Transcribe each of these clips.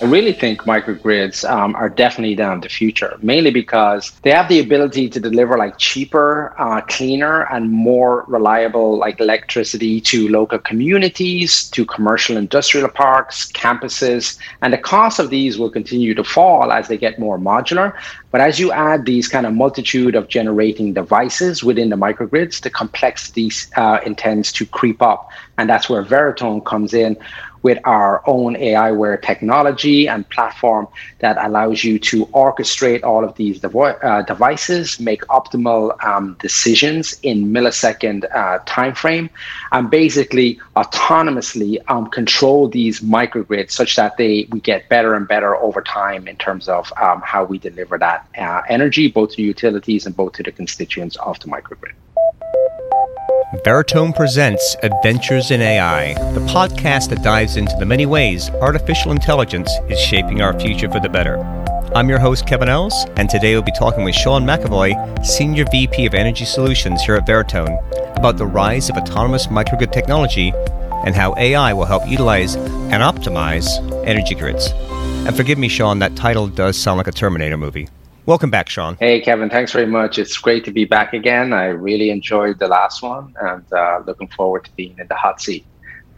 I really think microgrids um, are definitely down the future, mainly because they have the ability to deliver like cheaper, uh, cleaner, and more reliable like electricity to local communities, to commercial industrial parks, campuses, and the cost of these will continue to fall as they get more modular. But as you add these kind of multitude of generating devices within the microgrids, the complexity uh, intends to creep up, and that's where Veritone comes in with our own aiWARE technology and platform that allows you to orchestrate all of these devo- uh, devices, make optimal um, decisions in millisecond uh, time frame, and basically autonomously um, control these microgrids such that they we get better and better over time in terms of um, how we deliver that uh, energy both to utilities and both to the constituents of the microgrid. Veritone presents Adventures in AI, the podcast that dives into the many ways artificial intelligence is shaping our future for the better. I'm your host, Kevin Ells, and today we'll be talking with Sean McEvoy, Senior VP of Energy Solutions here at Veritone, about the rise of autonomous microgrid technology and how AI will help utilize and optimize energy grids. And forgive me, Sean, that title does sound like a Terminator movie. Welcome back, Sean. Hey, Kevin. Thanks very much. It's great to be back again. I really enjoyed the last one and uh, looking forward to being in the hot seat.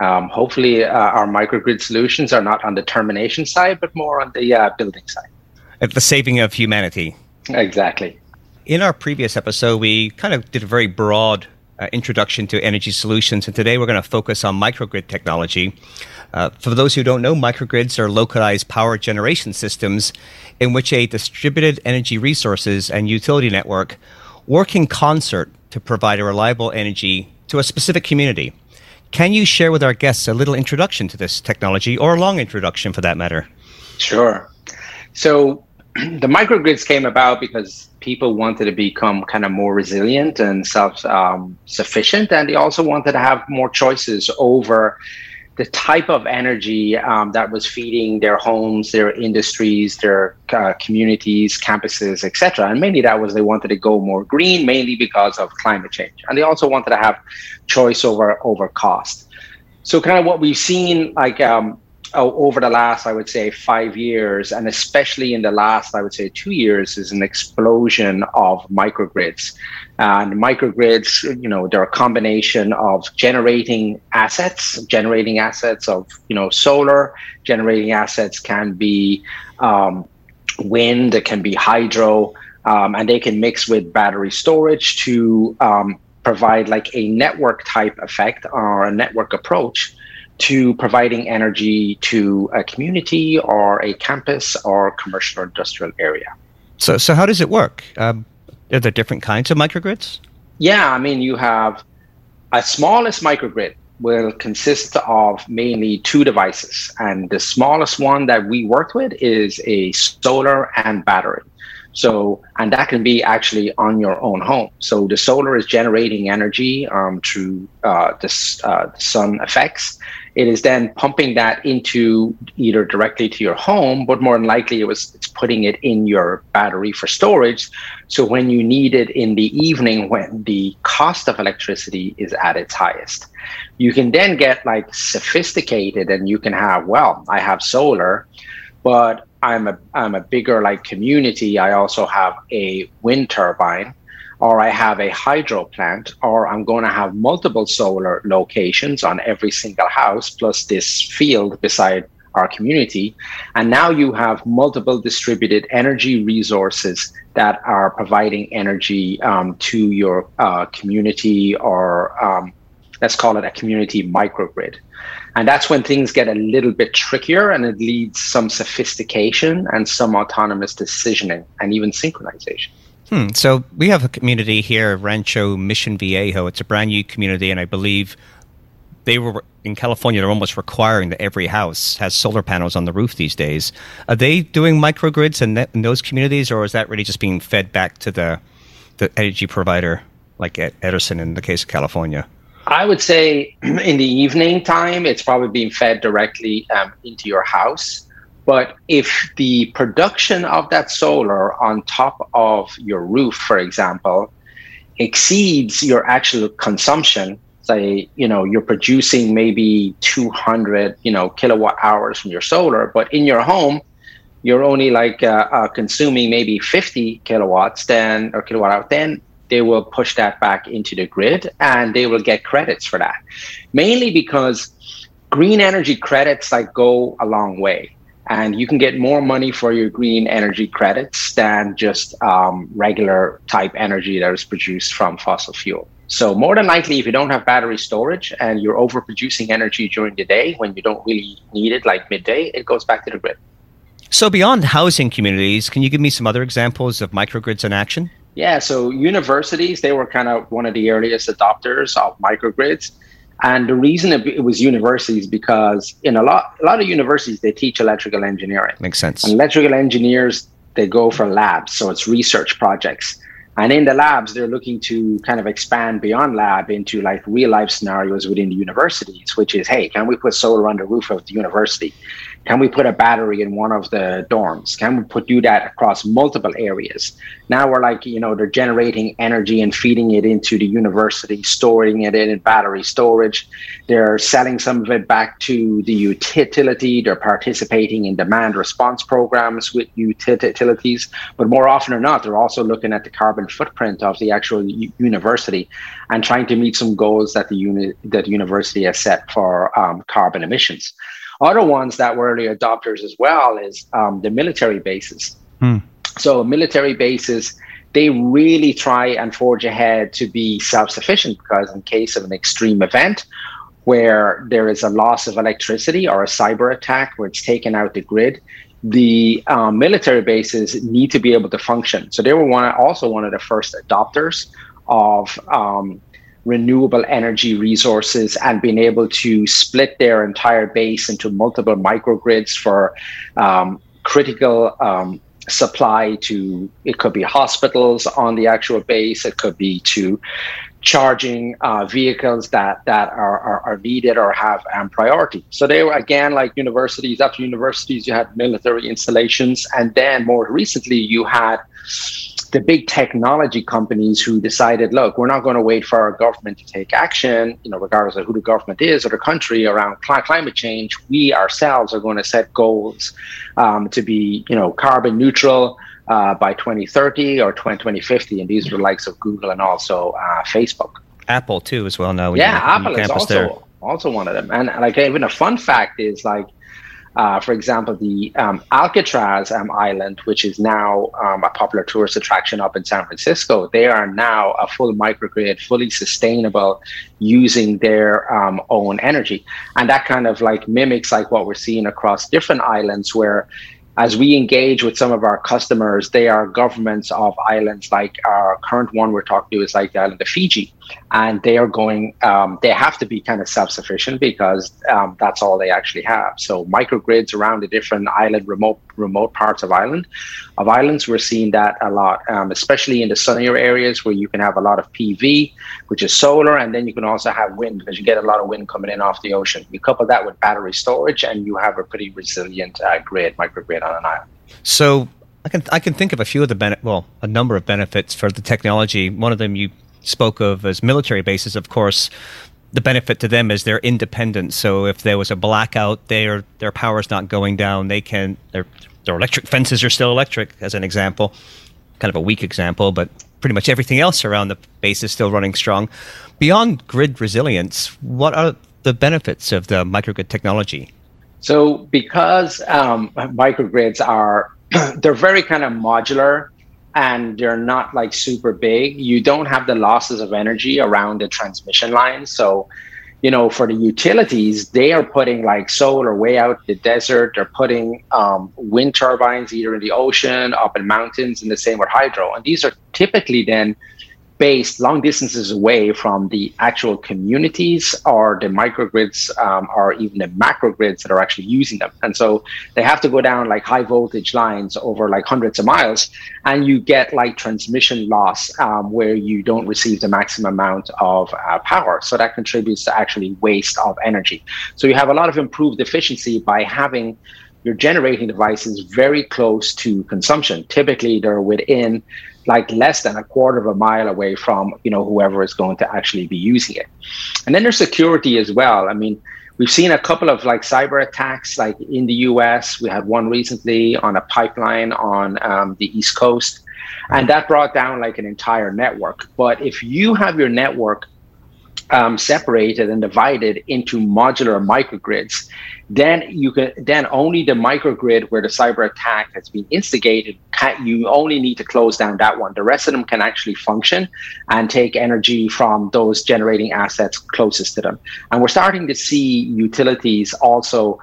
Um, hopefully, uh, our microgrid solutions are not on the termination side, but more on the uh, building side. At the saving of humanity. Exactly. In our previous episode, we kind of did a very broad uh, introduction to energy solutions, and today we're going to focus on microgrid technology. Uh, for those who don't know, microgrids are localized power generation systems in which a distributed energy resources and utility network work in concert to provide a reliable energy to a specific community. Can you share with our guests a little introduction to this technology, or a long introduction for that matter? Sure. So, the microgrids came about because people wanted to become kind of more resilient and self um, sufficient, and they also wanted to have more choices over the type of energy um, that was feeding their homes, their industries, their uh, communities, campuses, etc. And mainly that was they wanted to go more green, mainly because of climate change, and they also wanted to have choice over over cost. So, kind of what we've seen, like um, over the last, I would say, five years, and especially in the last, I would say, two years, is an explosion of microgrids. And microgrids, you know, they're a combination of generating assets, generating assets of, you know, solar, generating assets can be um, wind, it can be hydro, um, and they can mix with battery storage to um, provide like a network type effect or a network approach to providing energy to a community or a campus or commercial or industrial area. So, so how does it work? Um, are there different kinds of microgrids? Yeah, I mean, you have a smallest microgrid will consist of mainly two devices, and the smallest one that we worked with is a solar and battery. So, and that can be actually on your own home. So the solar is generating energy um, through uh, this, uh, the sun effects, it is then pumping that into either directly to your home, but more than likely it was it's putting it in your battery for storage. So when you need it in the evening, when the cost of electricity is at its highest, you can then get like sophisticated and you can have, well, I have solar, but I'm a I'm a bigger like community. I also have a wind turbine or I have a hydro plant, or I'm going to have multiple solar locations on every single house, plus this field beside our community. And now you have multiple distributed energy resources that are providing energy um, to your uh, community, or um, let's call it a community microgrid. And that's when things get a little bit trickier and it leads some sophistication and some autonomous decisioning and even synchronization. Hmm. So we have a community here, Rancho Mission Viejo. It's a brand new community, and I believe they were in California. They're almost requiring that every house has solar panels on the roof these days. Are they doing microgrids in, in those communities, or is that really just being fed back to the the energy provider, like Edison in the case of California? I would say in the evening time, it's probably being fed directly um, into your house. But if the production of that solar on top of your roof, for example, exceeds your actual consumption, say you know you're producing maybe 200 you know kilowatt hours from your solar but in your home you're only like uh, uh, consuming maybe 50 kilowatts then or kilowatt hour then they will push that back into the grid and they will get credits for that. Mainly because green energy credits like go a long way and you can get more money for your green energy credits than just um, regular type energy that is produced from fossil fuel so more than likely, if you don't have battery storage and you're overproducing energy during the day when you don't really need it, like midday, it goes back to the grid. So beyond housing communities, can you give me some other examples of microgrids in action? Yeah, so universities, they were kind of one of the earliest adopters of microgrids. And the reason it was universities because in a lot a lot of universities they teach electrical engineering. Makes sense. And electrical engineers they go for labs, so it's research projects. And in the labs, they're looking to kind of expand beyond lab into like real life scenarios within the universities, which is, hey, can we put solar on the roof of the university? Can we put a battery in one of the dorms? Can we put do that across multiple areas? Now we're like, you know, they're generating energy and feeding it into the university, storing it in battery storage. They're selling some of it back to the utility. They're participating in demand response programs with utilities. But more often than not, they're also looking at the carbon footprint of the actual u- university and trying to meet some goals that the uni- that the university has set for um, carbon emissions. Other ones that were early adopters as well is um, the military bases. Hmm. So military bases, they really try and forge ahead to be self-sufficient because in case of an extreme event where there is a loss of electricity or a cyber attack where it's taken out the grid, the um, military bases need to be able to function. So they were one, also one of the first adopters of um, renewable energy resources and being able to split their entire base into multiple microgrids for um, critical um, supply to it could be hospitals on the actual base it could be to charging uh, vehicles that that are, are, are, needed or have um, priority. So they were again like universities after universities you had military installations. And then more recently you had the big technology companies who decided, look, we're not going to wait for our government to take action, you know, regardless of who the government is or the country around cl- climate change. We ourselves are going to set goals um, to be, you know, carbon neutral uh, by 2030 or 2050, and these are the likes of Google and also uh, Facebook. Apple too, as well. Now, yeah, Apple is also there. also one of them. And like even a fun fact is like uh, for example, the um, Alcatraz um, Island, which is now um, a popular tourist attraction up in San Francisco, they are now a full microgrid, fully sustainable, using their um, own energy, and that kind of like mimics like what we're seeing across different islands where as we engage with some of our customers, they are governments of islands like our current one we're talking to is like the island of Fiji. And they are going, um, they have to be kind of self sufficient because um, that's all they actually have. So microgrids around the different island, remote remote parts of island of islands, we're seeing that a lot, um, especially in the sunnier areas where you can have a lot of PV, which is solar, and then you can also have wind because you get a lot of wind coming in off the ocean. You couple that with battery storage, and you have a pretty resilient uh, grid, microgrid So I can I can think of a few of the benefit, well, a number of benefits for the technology. One of them you spoke of as military bases, of course. The benefit to them is their independence. So if there was a blackout, their their power's not going down. They can their their electric fences are still electric, as an example. Kind of a weak example, but pretty much everything else around the base is still running strong. Beyond grid resilience, what are the benefits of the microgrid technology? So, because um, microgrids are they're very kind of modular and they're not like super big, you don't have the losses of energy around the transmission lines. So, you know, for the utilities, they are putting like solar way out the desert. They're putting um, wind turbines either in the ocean, up in mountains, and the same with hydro. And these are typically then based long distances away from the actual communities or the microgrids um, or even the macrogrids that are actually using them. And so they have to go down like high voltage lines over like hundreds of miles, and you get like transmission loss um, where you don't receive the maximum amount of uh, power. So that contributes to actually waste of energy. So you have a lot of improved efficiency by having your generating devices very close to consumption. Typically, they're within like less than a quarter of a mile away from you know whoever is going to actually be using it. And then there's security as well. I mean, we've seen a couple of like cyber attacks, like in the U.S. We had one recently on a pipeline on um, the East Coast, and that brought down like an entire network. But if you have your network um, separated and divided into modular microgrids, then you can then only the microgrid where the cyber attack has been instigated, can, you only need to close down that one. The rest of them can actually function and take energy from those generating assets closest to them. And we're starting to see utilities also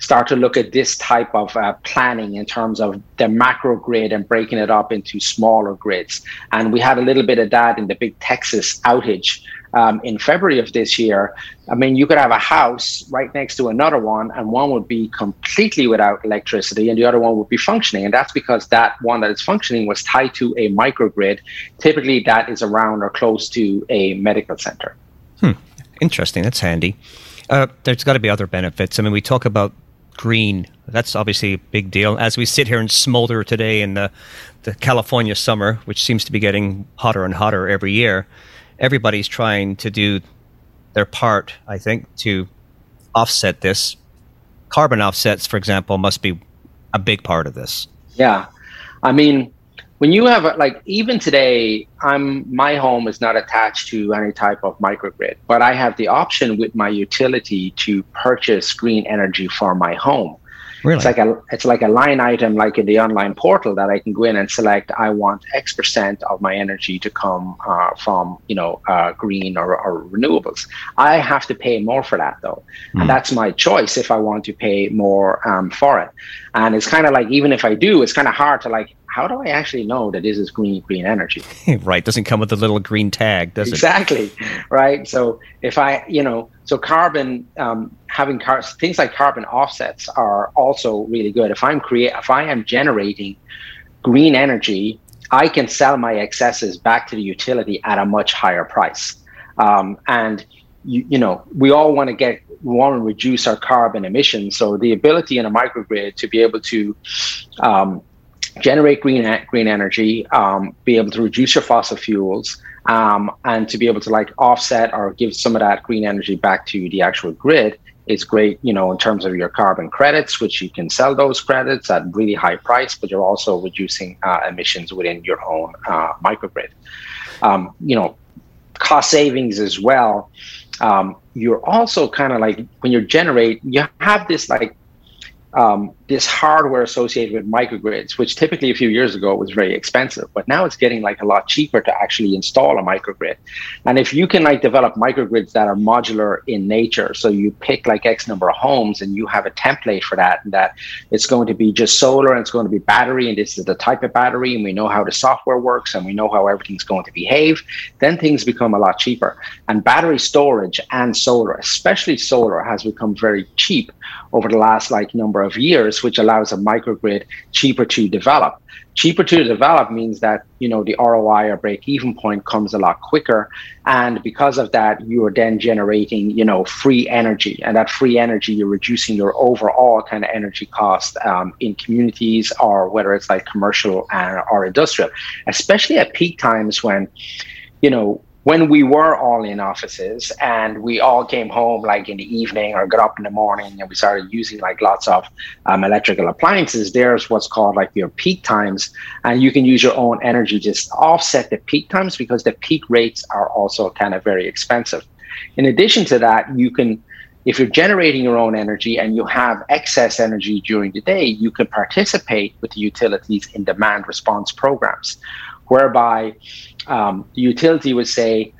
start to look at this type of uh, planning in terms of the macro grid and breaking it up into smaller grids. And we had a little bit of that in the big Texas outage um, in February of this year. I mean, you could have a house right next to another one, and one would be completely without electricity, and the other one would be functioning. And that's because that one that is functioning was tied to a microgrid. Typically, that is around or close to a medical center. Hmm. Interesting. That's handy. Uh, there's got to be other benefits. I mean, we talk about green. That's obviously a big deal. As we sit here and smolder today in the, the California summer, which seems to be getting hotter and hotter every year, everybody's trying to do their part, I think, to offset this. Carbon offsets, for example, must be a big part of this. Yeah. I mean, when you have like even today i'm my home is not attached to any type of microgrid but i have the option with my utility to purchase green energy for my home Really? It's like a it's like a line item like in the online portal that I can go in and select I want X percent of my energy to come uh, from you know uh, green or, or, renewables. I have to pay more for that though, mm. and hmm. that's my choice if I want to pay more um, for it. And it's kind of like even if I do, it's kind of hard to like how do I actually know that this is green green energy? right, doesn't come with a little green tag, does exactly. it? Exactly. Right. So if I, you know, so carbon um, having car- things like carbon offsets are also really good. If I'm create, if I am generating green energy, I can sell my excesses back to the utility at a much higher price. Um, and you, you know, we all want to get we want to reduce our carbon emissions. So the ability in a microgrid to be able to um, generate green green energy, um, be able to reduce your fossil fuels, um, and to be able to like offset or give some of that green energy back to the actual grid is great. You know, in terms of your carbon credits, which you can sell those credits at really high price, but you're also reducing uh, emissions within your own uh, microgrid. Um, you know, cost savings as well. Um, you're also kind of like when you generate, you have this like um, this hardware associated with microgrids, which typically a few years ago was very expensive, but now it's getting like a lot cheaper to actually install a microgrid. And if you can like develop microgrids that are modular in nature, so you pick like X number of homes and you have a template for that, and that it's going to be just solar and it's going to be battery, and this is the type of battery, and we know how the software works and we know how everything's going to behave, then things become a lot cheaper. And battery storage and solar, especially solar, has become very cheap over the last like number of years which allows a microgrid cheaper to develop. Cheaper to develop means that you know the ROI or break-even point comes a lot quicker, and because of that, you are then generating you know free energy, and that free energy you're reducing your overall kind of energy cost um, in communities or whether it's like commercial and, or industrial, especially at peak times when you know when we were all in offices and we all came home like in the evening or got up in the morning and we started using like lots of um, electrical appliances there's what's called like your peak times. And you can use your own energy just offset the peak times because the peak rates are also kind of very expensive. In addition to that you can if you're generating your own energy and you have excess energy during the day you can participate with the utilities in demand response programs whereby um, the utility would say,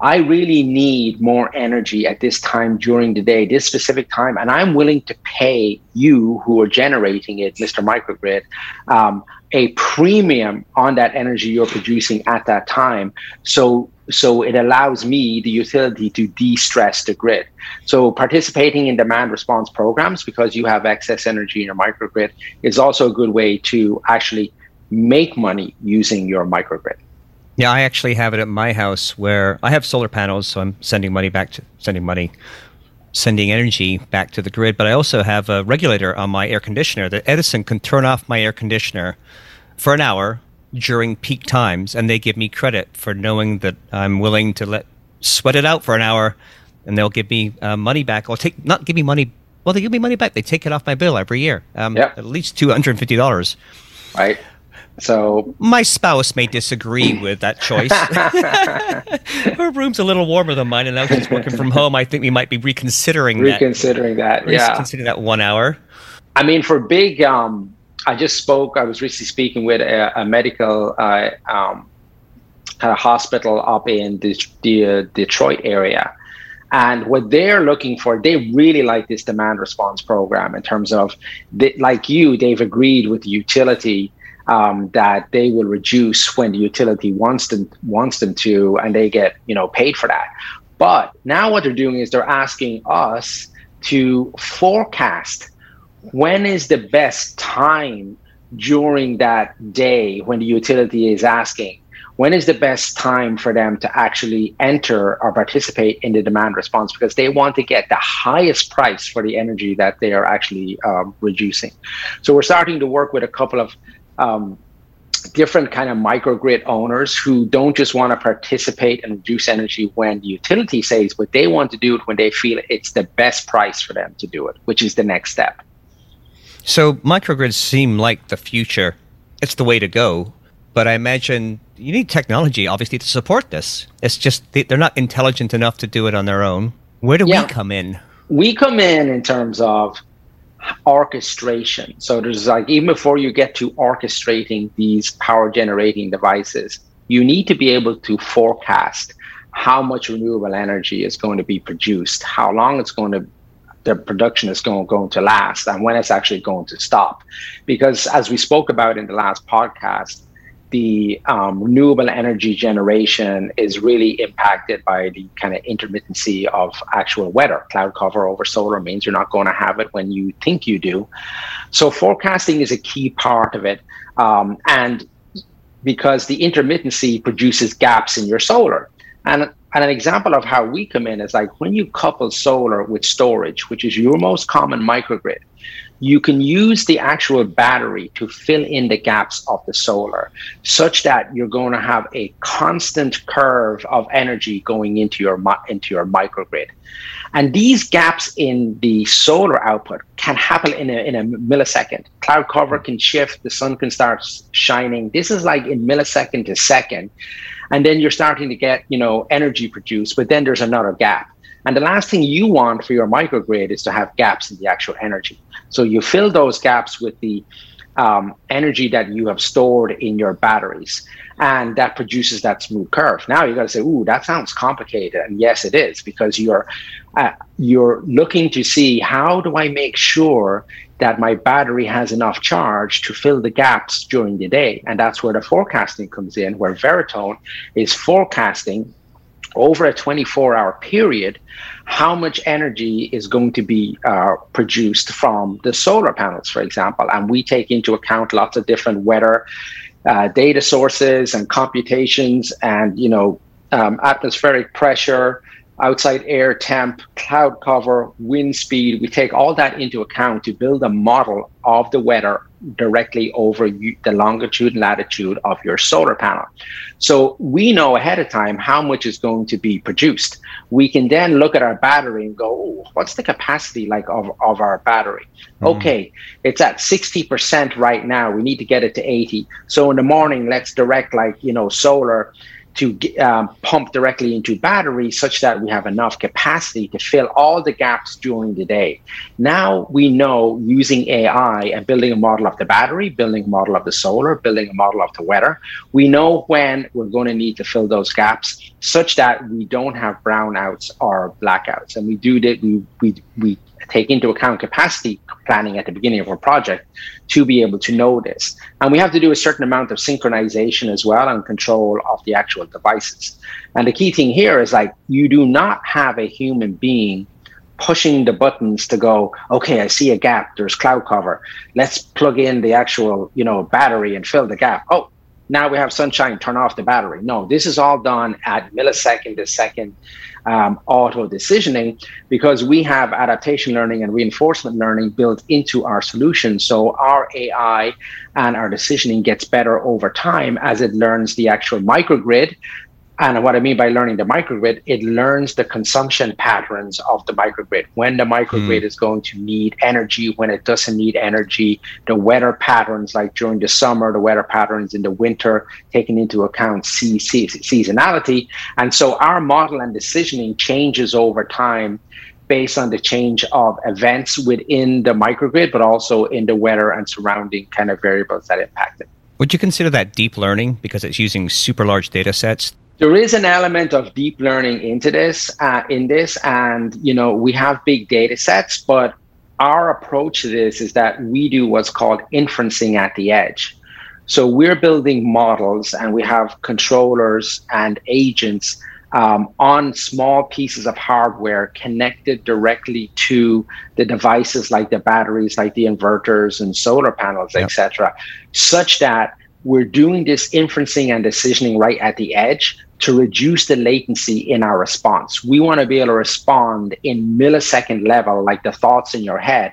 I really need more energy at this time during the day, this specific time, and I'm willing to pay you who are generating it, Mr. Microgrid, um, a premium on that energy you're producing at that time. So, so it allows me, the utility, to de-stress the grid. So, participating in demand response programs because you have excess energy in your microgrid is also a good way to actually make money using your microgrid. Yeah, I actually have it at my house where I have solar panels, so I'm sending money back to sending money sending energy back to the grid, but I also have a regulator on my air conditioner that Edison can turn off my air conditioner for an hour during peak times, and they give me credit for knowing that I'm willing to let sweat it out for an hour, and they'll give me uh, money back, or take not give me money. Well, they give me money back. They take it off my bill every year. Um, yeah. at least two hundred and fifty dollars. Right. So my spouse may disagree with that choice. Her room's a little warmer than mine, and now she's working from home. I think we might be reconsidering reconsidering that. that yeah, reconsidering that one hour. I mean, for big, um, I just spoke. I was recently speaking with a, a medical uh, um, a hospital up in the, the uh, Detroit area, and what they're looking for, they really like this demand response program in terms of, they, like you, they've agreed with the utility um, that they will reduce when the utility wants them wants them to, and they get you know paid for that. But now what they're doing is they're asking us to forecast when is the best time during that day when the utility is asking when is the best time for them to actually enter or participate in the demand response because they want to get the highest price for the energy that they are actually um, reducing so we're starting to work with a couple of um, different kind of microgrid owners who don't just want to participate and reduce energy when the utility says, but they want to do it when they feel it's the best price for them to do it, which is the next step. So microgrids seem like the future. It's the way to go. But I imagine you need technology, obviously, to support this. It's just they're not intelligent enough to do it on their own. Where do yeah. we come in? We come in in terms of orchestration. So there's like even before you get to orchestrating these power generating devices, you need to be able to forecast how much renewable energy is going to be produced, how long it's going to the production is going, going to last and when it's actually going to stop. Because as we spoke about in the last podcast, the um, renewable energy generation is really impacted by the kind of intermittency of actual weather. Cloud cover over solar means you're not going to have it when you think you do. So forecasting is a key part of it. Um, and because the intermittency produces gaps in your solar. And, and an example of how we come in is like when you couple solar with storage, which is your most common microgrid, you can use the actual battery to fill in the gaps of the solar such that you're going to have a constant curve of energy going into your into your microgrid. And these gaps in the solar output can happen in a, in a millisecond. Cloud cover can shift the sun can start shining. This is like in millisecond to second. And then you're starting to get you know energy produced but then there's another gap and the last thing you want for your microgrid is to have gaps in the actual energy. So you fill those gaps with the um, energy that you have stored in your batteries, and that produces that smooth curve. Now you got to say, "Ooh, that sounds complicated," and yes, it is because you're uh, you're looking to see how do I make sure that my battery has enough charge to fill the gaps during the day, and that's where the forecasting comes in, where Veritone is forecasting over a 24 hour period how much energy is going to be uh, produced from the solar panels, for example. And we take into account lots of different weather uh, data sources and computations and, you know, um, atmospheric pressure, outside air temp, cloud cover, wind speed. We take all that into account to build a model of the weather directly over the longitude and latitude of your solar panel. So we know ahead of time how much is going to be produced. We can then look at our battery and go, oh, what's the capacity like of, of our battery? Mm-hmm. Okay, it's at 60% right now. We need to get it to 80. So in the morning, let's direct like, you know, solar to um, pump directly into batteries such that we have enough capacity to fill all the gaps during the day. Now we know using AI and building a model of the battery, building a model of the solar, building a model of the weather, we know when we're going to need to fill those gaps such that we don't have brownouts or blackouts. And we do that, we, we, we take into account capacity planning at the beginning of a project to be able to know this. And we have to do a certain amount of synchronization as well and control of the actual devices. And the key thing here is like you do not have a human being pushing the buttons to go, okay, I see a gap, there's cloud cover. Let's plug in the actual, you know, battery and fill the gap. Oh, now we have sunshine, turn off the battery. No, this is all done at millisecond to second um, auto decisioning because we have adaptation learning and reinforcement learning built into our solution. So our AI and our decisioning gets better over time as it learns the actual microgrid and what I mean by learning the microgrid, it learns the consumption patterns of the microgrid. When the microgrid mm. is going to need energy, when it doesn't need energy, the weather patterns, like during the summer, the weather patterns in the winter, taking into account seasonality. And so our model and decisioning changes over time based on the change of events within the microgrid, but also in the weather and surrounding kind of variables that impact it. Would you consider that deep learning because it's using super large data sets there is an element of deep learning into this uh, in this and you know we have big data sets but our approach to this is that we do what's called inferencing at the edge so we're building models and we have controllers and agents um, on small pieces of hardware connected directly to the devices like the batteries like the inverters and solar panels yep. etc such that we're doing this inferencing and decisioning right at the edge to reduce the latency in our response. We want to be able to respond in millisecond level, like the thoughts in your head,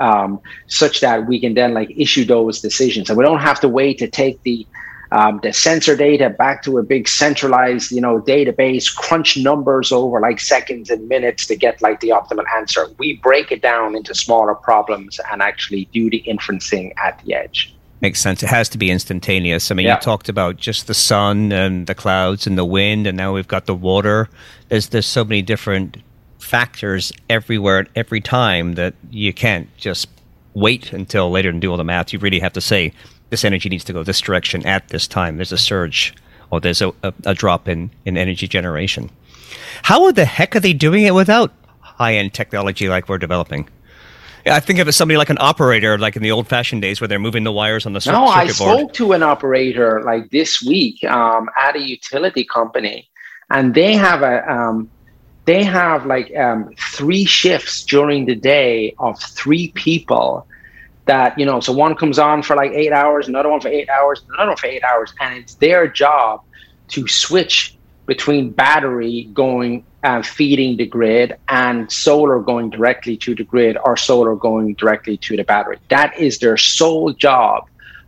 um, such that we can then like issue those decisions. And we don't have to wait to take the um, the sensor data back to a big centralized, you know, database, crunch numbers over like seconds and minutes to get like the optimal answer. We break it down into smaller problems and actually do the inferencing at the edge makes sense. It has to be instantaneous. I mean, yeah. you talked about just the sun and the clouds and the wind, and now we've got the water. There's there's so many different factors everywhere every time that you can't just wait until later and do all the math. You really have to say this energy needs to go this direction at this time. There's a surge or there's a, a, a drop in, in energy generation. How the heck are they doing it without high end technology like we're developing? I think of it somebody like an operator, like in the old fashioned days where they're moving the wires on the circuit board. no, I spoke to an operator like this week um, at a utility company, and they have a um, they have like um, three shifts during the day of three people that you know so one comes on for like eight hours another one for eight hours another one for eight hours and it's their job to switch between battery going uh, feeding the grid and solar going directly to the grid or solar going directly to the battery. That is their sole job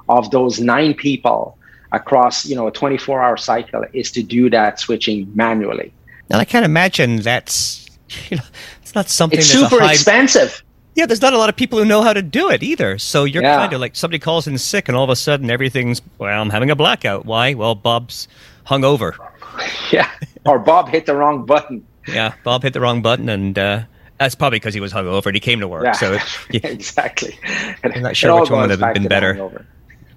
of those nine people across you know a 24 hour cycle is to do that switching manually. And I can't imagine that's you know it's not something it's super high, expensive. Yeah, there's not a lot of people who know how to do it either. So you're yeah. kind of like somebody calls in sick, and all of a sudden everything's well, I'm having a blackout. Why? Well, Bob's hungover. Yeah, or Bob hit the wrong button. Yeah, Bob hit the wrong button, and uh, that's probably because he was hungover and he came to work. Yeah, so yeah, exactly. I'm not sure which one would have been better.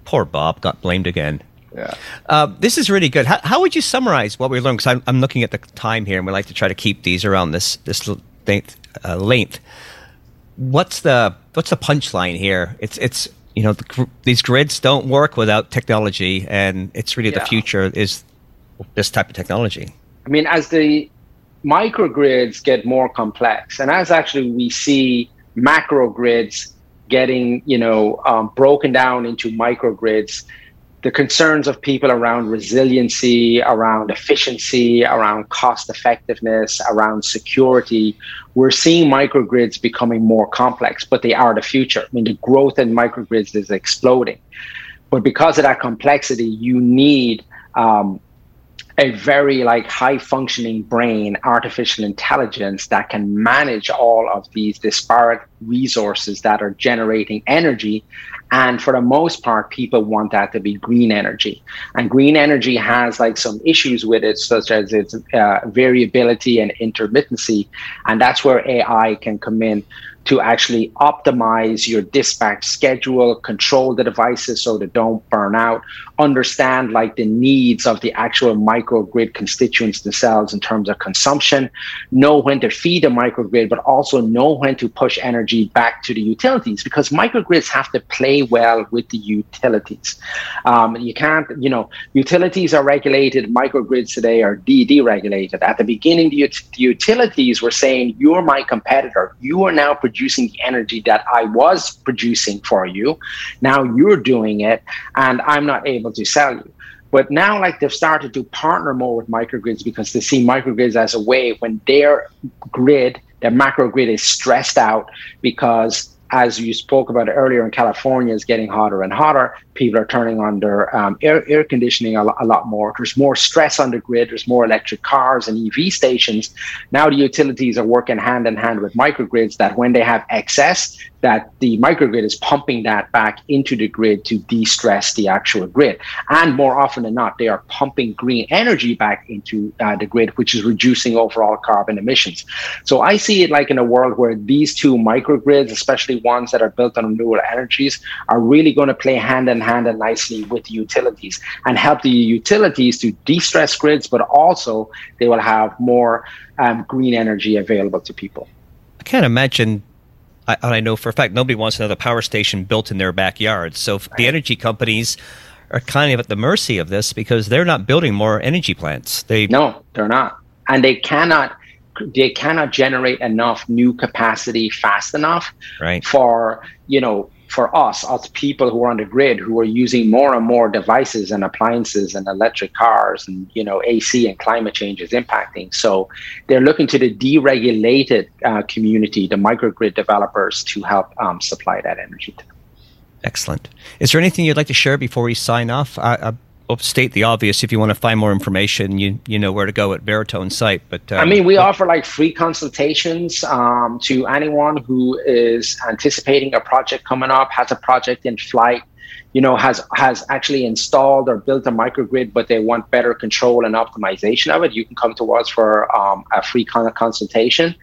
Poor Bob got blamed again. Yeah. Uh, this is really good. How, how, would you summarize what we learned? Because I'm, I'm, looking at the time here, and we like to try to keep these around this this length. Uh, length. What's the what's the punchline here? It's it's you know the, these grids don't work without technology, and it's really yeah. the future is this type of technology. I mean, as the microgrids get more complex, and as actually we see macro grids getting, you know, um, broken down into microgrids, the concerns of people around resiliency, around efficiency, around cost effectiveness, around security, we're seeing microgrids becoming more complex, but they are the future. I mean, the growth in microgrids is exploding. But because of that complexity, you need um, a very like high functioning brain artificial intelligence that can manage all of these disparate resources that are generating energy. And for the most part people want that to be green energy. And green energy has like some issues with it such as its uh, variability and intermittency. And that's where ai can come in to actually optimize your dispatch schedule, control the devices so they don't burn out, understand like the needs of the actual microgrid constituents themselves in terms of consumption, know when to feed the microgrid, but also know when to push energy back to the utilities because microgrids have to play well with the utilities. Um, you can't, you know, utilities are regulated, microgrids today are deregulated. At the beginning, the, ut- the utilities were saying, you're my competitor. You are now producing producing the energy that I was producing for you. Now you're doing it, and I'm not able to sell you. But now, like they've started to partner more with microgrids because they see microgrids as a way when their grid, their macro grid is stressed out because as you spoke about earlier in California, is getting hotter and hotter. People are turning on their um, air, air conditioning a, a, lot more. There's more stress on the grid. There's more electric cars and EV stations. Now the utilities are working hand in hand with microgrids that when they have excess, that the microgrid is pumping that back into the grid to de-stress the actual grid. And more often than not, they are pumping green energy back into uh, the grid, which is reducing overall carbon emissions. So I see it like in a world where these two microgrids, especially ones that are built on renewable energies, are really going to play hand in hand and nicely with the utilities and help the utilities to de-stress grids, but also they will have more um, green energy available to people. I can't imagine I, I know for a fact nobody wants another power station built in their backyard. So the energy companies are kind of at the mercy of this because they're not building more energy plants. They no, they're not, and they cannot. They cannot generate enough new capacity fast enough right. for you know for us, us people who are on the grid, who are using more and more devices and appliances and electric cars and you know AC and climate change is impacting. So they're looking to the deregulated uh, community, the microgrid developers, to help um, supply that energy to them. Excellent. Is there anything you'd like to share before we sign off? I, state the obvious. If you want to find more information, you you know where to go at Veritone's site. But um, I mean, we offer like free consultations um, to anyone who is anticipating a project coming up, has a project in flight, you know, has has actually installed or built a microgrid, but they want better control and optimization of it, you can come to us for um, a free of consultation.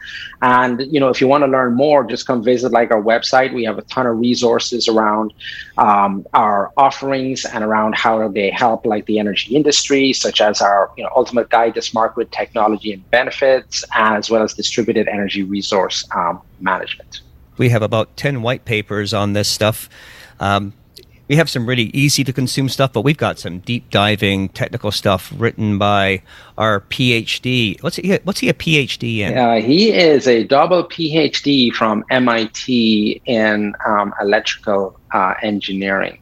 And you know, if you want to learn more, just come visit like our website. We have a ton of resources around um, our offerings and around how they help like the energy industry, such as our you know ultimate guide to smart grid technology and benefits, as well as distributed energy resource um, management. We have about ten white papers on this stuff. We have some really easy to consume stuff, but we've got some deep diving technical stuff written by our PhD. What's he? What's he a PhD in? Uh, he is a double PhD from MIT in um, electrical uh, engineering.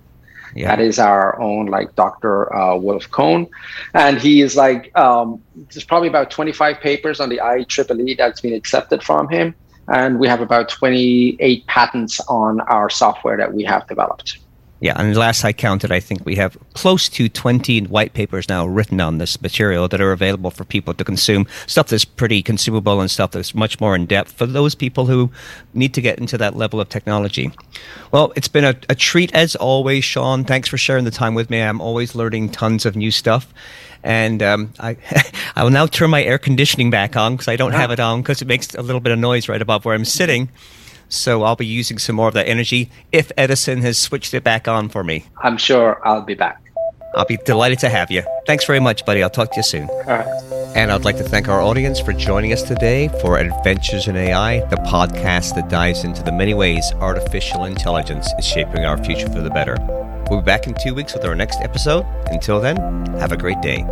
Yeah. That is our own like Dr. Uh, Wolf Kohn, and he is like um, there's probably about 25 papers on the IEEE that's been accepted from him, and we have about 28 patents on our software that we have developed. Yeah, and last I counted, I think we have close to 20 white papers now written on this material that are available for people to consume. Stuff that's pretty consumable and stuff that's much more in depth for those people who need to get into that level of technology. Well, it's been a, a treat as always, Sean. Thanks for sharing the time with me. I'm always learning tons of new stuff. And um, I, I will now turn my air conditioning back on because I don't have it on because it makes a little bit of noise right above where I'm sitting. So I'll be using some more of that energy if Edison has switched it back on for me. I'm sure I'll be back. I'll be delighted to have you. Thanks very much, buddy. I'll talk to you soon. All right. And I'd like to thank our audience for joining us today for Adventures in AI, the podcast that dives into the many ways artificial intelligence is shaping our future for the better. We'll be back in two weeks with our next episode. Until then, have a great day.